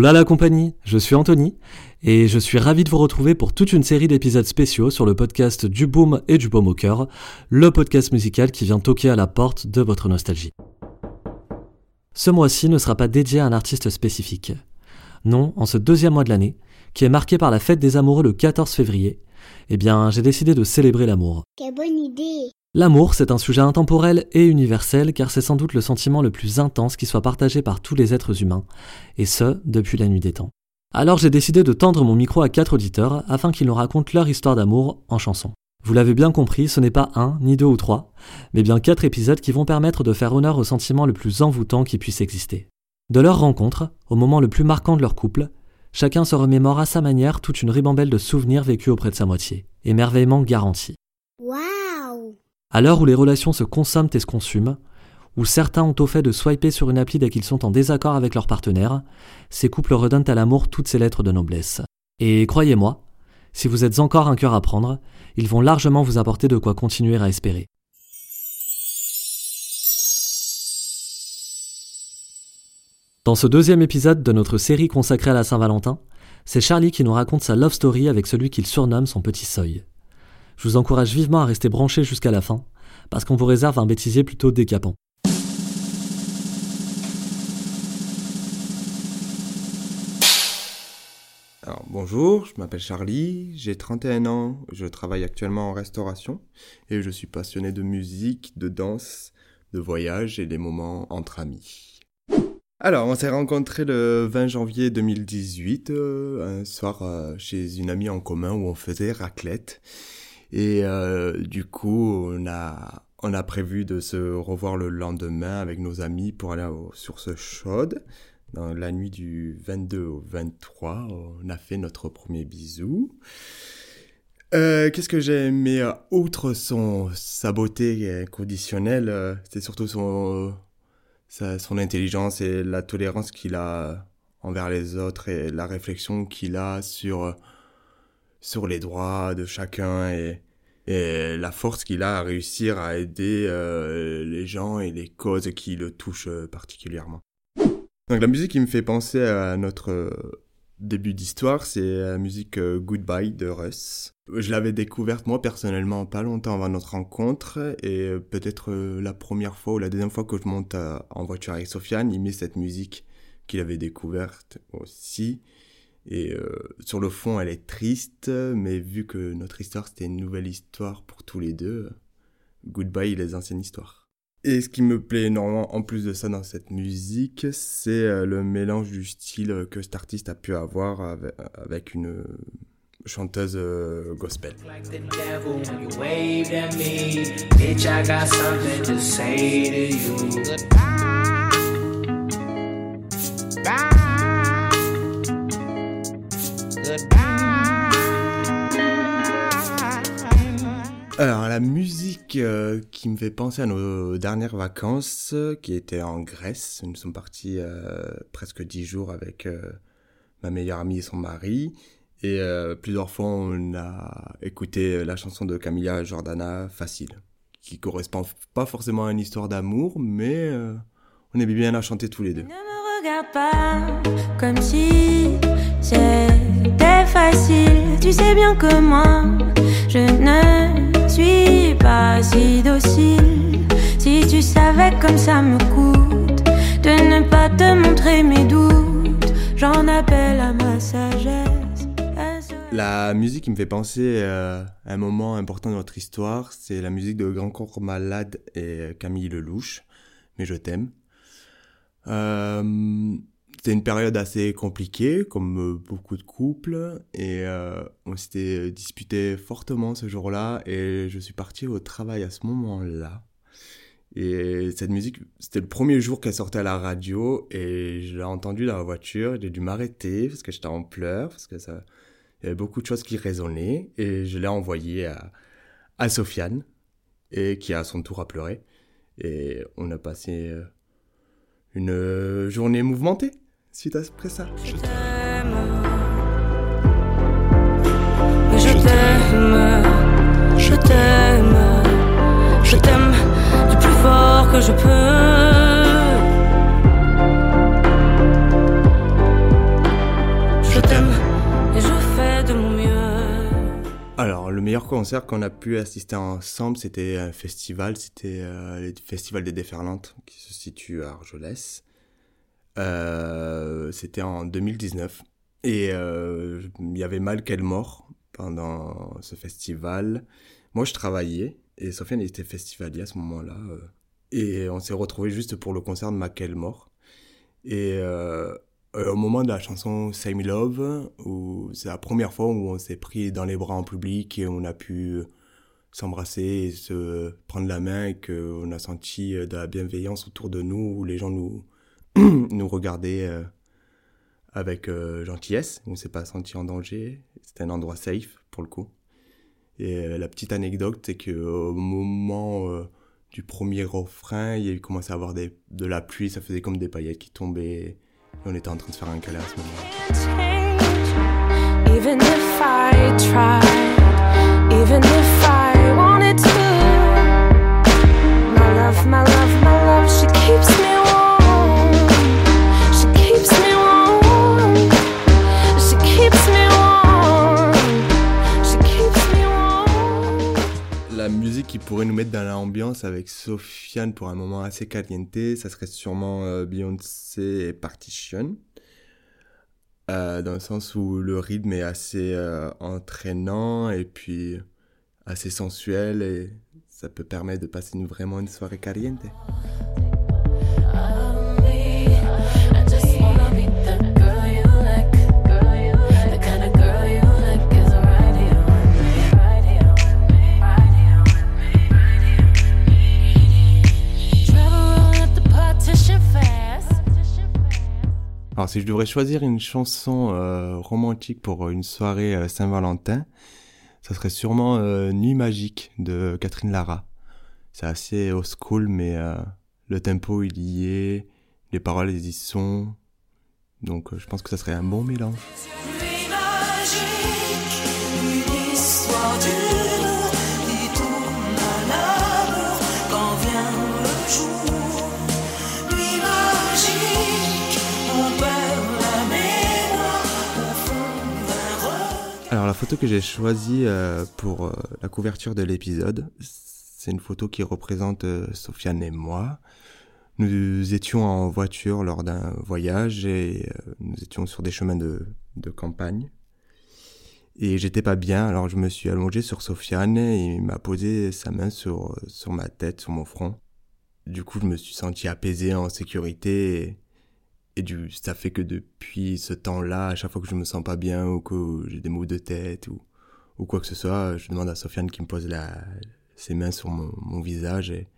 Hola la compagnie, je suis Anthony et je suis ravi de vous retrouver pour toute une série d'épisodes spéciaux sur le podcast du boom et du baume au cœur, le podcast musical qui vient toquer à la porte de votre nostalgie. Ce mois-ci ne sera pas dédié à un artiste spécifique. Non, en ce deuxième mois de l'année, qui est marqué par la fête des amoureux le 14 février, eh bien j'ai décidé de célébrer l'amour. Quelle bonne idée L'amour, c'est un sujet intemporel et universel car c'est sans doute le sentiment le plus intense qui soit partagé par tous les êtres humains, et ce, depuis la nuit des temps. Alors j'ai décidé de tendre mon micro à quatre auditeurs afin qu'ils nous racontent leur histoire d'amour en chanson. Vous l'avez bien compris, ce n'est pas un, ni deux ou trois, mais bien quatre épisodes qui vont permettre de faire honneur au sentiment le plus envoûtant qui puisse exister. De leur rencontre, au moment le plus marquant de leur couple, chacun se remémore à sa manière toute une ribambelle de souvenirs vécus auprès de sa moitié, émerveillement garanti. À l'heure où les relations se consomment et se consument, où certains ont au fait de swiper sur une appli dès qu'ils sont en désaccord avec leur partenaire, ces couples redonnent à l'amour toutes ces lettres de noblesse. Et croyez-moi, si vous êtes encore un cœur à prendre, ils vont largement vous apporter de quoi continuer à espérer. Dans ce deuxième épisode de notre série consacrée à la Saint-Valentin, c'est Charlie qui nous raconte sa love story avec celui qu'il surnomme son petit seuil. Je vous encourage vivement à rester branché jusqu'à la fin, parce qu'on vous réserve un bêtisier plutôt décapant. Alors, bonjour, je m'appelle Charlie, j'ai 31 ans, je travaille actuellement en restauration et je suis passionné de musique, de danse, de voyage et des moments entre amis. Alors, on s'est rencontrés le 20 janvier 2018, euh, un soir euh, chez une amie en commun où on faisait raclette. Et euh, du coup, on a, on a prévu de se revoir le lendemain avec nos amis pour aller au- sur ce chaude. Dans la nuit du 22 au 23, on a fait notre premier bisou. Euh, Qu'est-ce que j'ai aimé euh, outre son sa beauté inconditionnelle, euh, c'est surtout son son intelligence et la tolérance qu'il a envers les autres et la réflexion qu'il a sur euh, sur les droits de chacun et la force qu'il a à réussir à aider euh, les gens et les causes qui le touchent euh, particulièrement. Donc la musique qui me fait penser à notre euh, début d'histoire, c'est la musique Goodbye de Russ. Je l'avais découverte moi personnellement pas longtemps avant notre rencontre et peut-être la première fois ou la deuxième fois que je monte en voiture avec Sofiane, il met cette musique qu'il avait découverte aussi. Et euh, sur le fond, elle est triste, mais vu que notre histoire c'était une nouvelle histoire pour tous les deux, Goodbye les anciennes histoires. Et ce qui me plaît énormément en plus de ça dans cette musique, c'est euh, le mélange du style que cet artiste a pu avoir avec, une chanteuse euh, gospel. Alors la musique euh, qui me fait penser à nos dernières vacances, euh, qui étaient en Grèce. Nous sommes partis euh, presque dix jours avec ma meilleure amie et son mari. Et plusieurs fois, on a écouté la chanson de Camilla Jordana, Facile, qui correspond pas forcément à une histoire d'amour, mais on aimait bien la chanter tous les deux. Ne me regarde pas comme si c'était facile. Tu sais bien que moi, je ne suis pas si docile. Si tu savais comme ça me coûte de ne pas te montrer mes doutes, j'en appelle à ma sagesse. La musique qui me fait penser euh, à un moment important de notre histoire, c'est la musique de Grand Corps Malade et Camille Lelouch, Mais je t'aime. Euh, c'était une période assez compliquée, comme euh, beaucoup de couples, et euh, on s'était disputé fortement ce jour-là, et je suis parti au travail à ce moment-là. Et cette musique, c'était le premier jour qu'elle sortait à la radio, et je l'ai entendue dans la voiture, j'ai dû m'arrêter, parce que j'étais en pleurs, parce que ça... Il y avait beaucoup de choses qui résonnaient, et je l'ai envoyé à, à Sofiane, et qui a à son tour à pleurer. Et on a passé euh, une journée mouvementée suite après ça. Je t'aime. Je t'aime. Je t'aime. Je t'aime du plus fort que je peux. Je t'aime et je fais de mon mieux. Alors, le meilleur concert qu'on a pu assister ensemble, c'était un festival, c'était euh, le Festival des Déferlantes qui se situe à Argelès. Euh, c'était en 2019. Et euh, il y avait Mal qu'elle mort pendant ce festival. Moi, je travaillais, et Sofiane était festivalier à ce moment-là. euh, et on s'est retrouvés juste pour le concert de Maquel mort. Et au moment de la chanson Say Me Love, où c'est la première fois où on s'est pris dans les bras en public et on a pu s'embrasser et se prendre la main et qu'on a senti de la bienveillance autour de nous, où les gens nous, nous regardaient euh, avec euh, gentillesse, on s'est pas senti en danger, c'était un endroit safe pour le coup. Et euh, la petite anecdote, c'est qu'au moment euh, du premier refrain, il commencé à avoir de la pluie, ça faisait comme des paillettes qui tombaient. Et on était en train de faire un câlin à ce moment-là. Musique qui pourrait nous mettre dans l'ambiance avec Sofiane pour un moment assez caliente, ça serait sûrement euh, Beyoncé et Partition. Euh, dans le sens où le rythme est assez euh, entraînant et puis assez sensuel et ça peut permettre de passer une, vraiment une soirée caliente. Si je devrais choisir une chanson euh, romantique pour une soirée euh, Saint-Valentin, ça serait sûrement euh, Nuit magique de Catherine Lara. C'est assez old school, mais euh, le tempo il y est, les paroles elles y sont. Donc euh, je pense que ça serait un bon mélange. Photo que j'ai choisie euh, pour euh, la couverture de l'épisode, c'est une photo qui représente euh, Sofiane et moi. Nous étions en voiture lors d'un voyage et nous étions sur des chemins de, campagne. Et j'étais pas bien, alors je me suis allongé sur Sofiane et il m'a posé sa main sur, sur ma tête, sur mon front. Du coup, je me suis senti apaisé, en sécurité. Et ça fait que depuis ce temps-là, à chaque fois que je me sens pas bien ou que j'ai des maux de tête ou, ou quoi que ce soit, je demande à Sofiane qui me pose ses mains sur mon, visage et,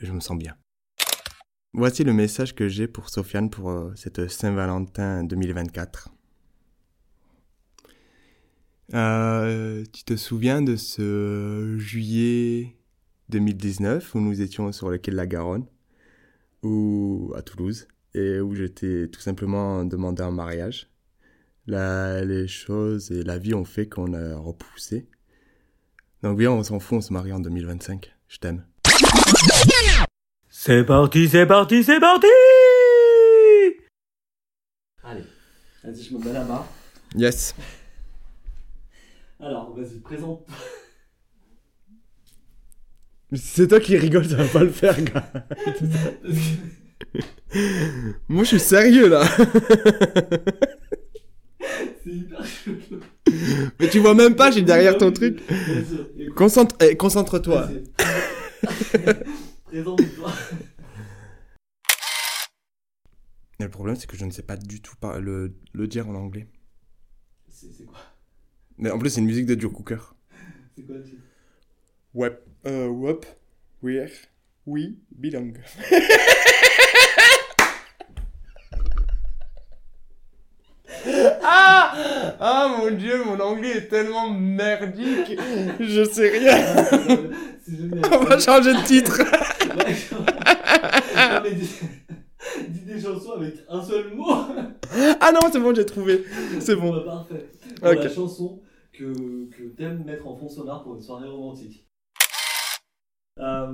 et je me sens bien. Voici le message que j'ai pour Sofiane pour euh, cette Saint-Valentin 2024. Euh, tu te souviens de ce juillet 2019 où nous étions sur le quai de la Garonne ou à Toulouse? Et où je t'ai tout simplement demandé en mariage. Là, les choses et la vie ont fait qu'on a repoussé. Donc bien, on s'en fout, on se marie en 2025. Je t'aime. C'est parti, c'est parti, c'est parti Allez, vas-y, je me mets là-bas. Yes. Alors, vas-y, présente. C'est toi qui rigole, ça va pas le faire, gars. Moi, je suis sérieux là. C'est hyper. Mais tu vois même pas, j'ai derrière ton truc. Concentre, eh, concentre-toi. Présente-toi. Mais le problème, c'est que je ne sais pas du tout par- le, le dire en anglais. C'est c'est quoi? Mais en plus, c'est une musique de Joe Cooker. C'est quoi le titre? Wep, euh, wep, where, we belong. Ah Ah mon dieu, mon anglais est tellement merdique, je sais rien. C'est génial. On va changer de titre. Non, mais dis, des chansons avec un seul mot. Ah non, c'est bon, j'ai trouvé. C'est bon. Parfait. Pour Ok. La chanson que, que t'aimes mettre en fond sonore pour une soirée romantique. Euh,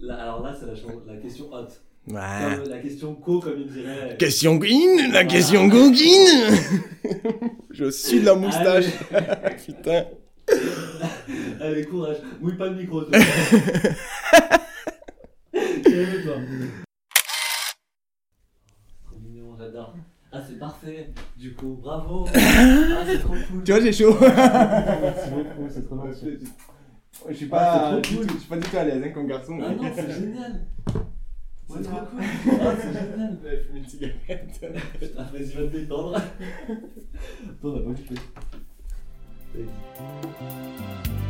là, alors là, c'est la, la question hot. Ouais. Comme la question co, comme il dirait. Question guine, la question goguine. je suis de la moustache. Putain. Allez, courage. Mouille pas le micro, toi. Calme-toi. Trop mignon, j'adore. Ah, c'est parfait. Du coup, bravo. Ah, c'est trop cool. Tu vois, j'ai chaud. Merci beaucoup, c'est trop gentil. Je suis Ah, pas, c'est trop cool. je suis pas du tout à l'aise hein, comme garçon. Ah non, c'est génial. C'est trop cool. Ah, c'est génial. Ouais, fume une cigarette. Putain, vas-y, va te détendre. Toi, on a pas. Vas-y.